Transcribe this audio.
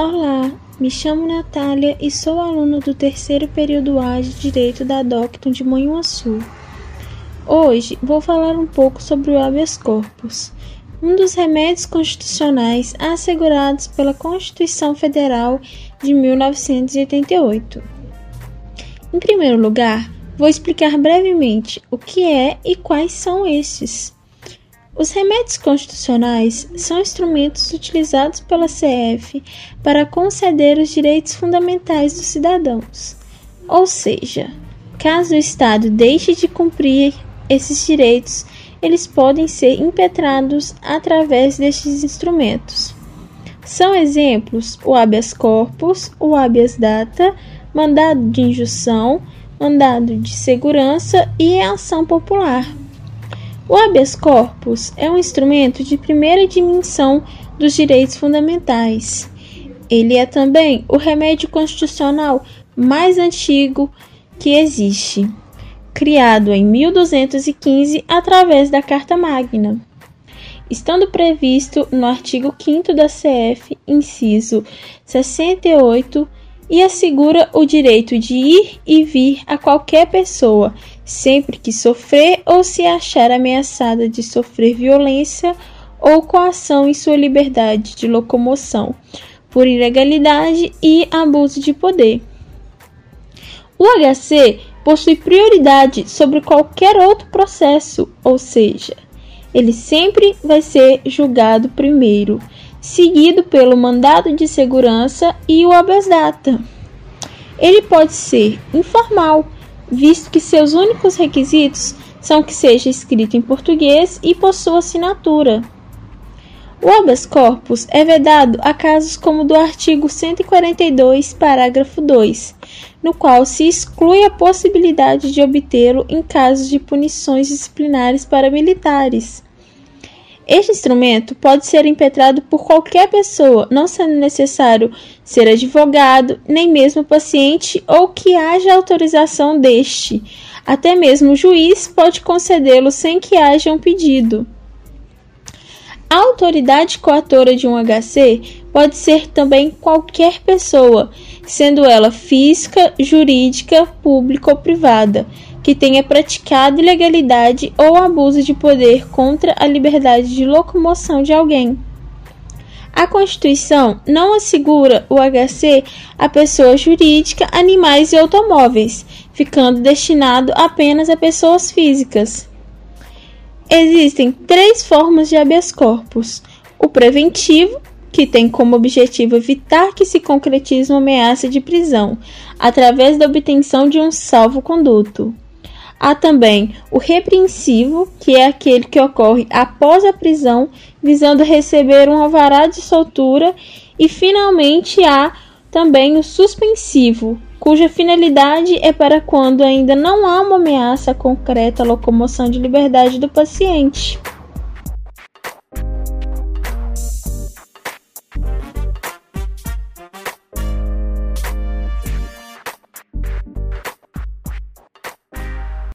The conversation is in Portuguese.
Olá, me chamo Natália e sou aluna do terceiro período A de Direito da Docton de Manhuaçu. Hoje vou falar um pouco sobre o habeas corpus, um dos remédios constitucionais assegurados pela Constituição Federal de 1988. Em primeiro lugar, vou explicar brevemente o que é e quais são estes. Os remédios constitucionais são instrumentos utilizados pela CF para conceder os direitos fundamentais dos cidadãos. Ou seja, caso o Estado deixe de cumprir esses direitos, eles podem ser impetrados através destes instrumentos. São exemplos o habeas corpus, o habeas data, mandado de injunção, mandado de segurança e a ação popular. O habeas corpus é um instrumento de primeira dimensão dos direitos fundamentais. Ele é também o remédio constitucional mais antigo que existe, criado em 1215 através da Carta Magna. Estando previsto no artigo 5 da CF, inciso 68, e assegura o direito de ir e vir a qualquer pessoa, sempre que sofrer ou se achar ameaçada de sofrer violência ou coação em sua liberdade de locomoção, por ilegalidade e abuso de poder. O HC possui prioridade sobre qualquer outro processo, ou seja, ele sempre vai ser julgado primeiro, seguido pelo mandado de segurança e o habeas data. Ele pode ser informal, visto que seus únicos requisitos são que seja escrito em português e possua assinatura. O habeas corpus é vedado a casos como o do artigo 142, parágrafo 2, no qual se exclui a possibilidade de obtê-lo em casos de punições disciplinares para militares. Este instrumento pode ser impetrado por qualquer pessoa, não sendo necessário ser advogado, nem mesmo paciente ou que haja autorização deste. Até mesmo o juiz pode concedê-lo sem que haja um pedido. A autoridade coatora de um HC pode ser também qualquer pessoa, sendo ela física, jurídica, pública ou privada que tenha praticado ilegalidade ou abuso de poder contra a liberdade de locomoção de alguém. A Constituição não assegura o HC a pessoa jurídica, animais e automóveis, ficando destinado apenas a pessoas físicas. Existem três formas de habeas corpus: o preventivo, que tem como objetivo evitar que se concretize uma ameaça de prisão, através da obtenção de um salvo-conduto. Há também o repreensivo, que é aquele que ocorre após a prisão, visando receber um alvará de soltura, e finalmente há também o suspensivo, cuja finalidade é para quando ainda não há uma ameaça concreta à locomoção de liberdade do paciente.